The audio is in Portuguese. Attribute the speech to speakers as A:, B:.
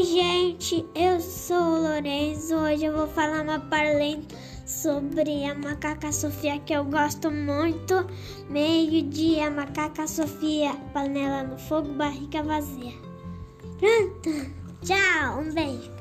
A: Oi gente, eu sou o Lourenço. Hoje eu vou falar uma parlente sobre a macaca Sofia que eu gosto muito. Meio-dia, macaca Sofia, panela no fogo, barriga vazia. Pronto, tchau, um beijo.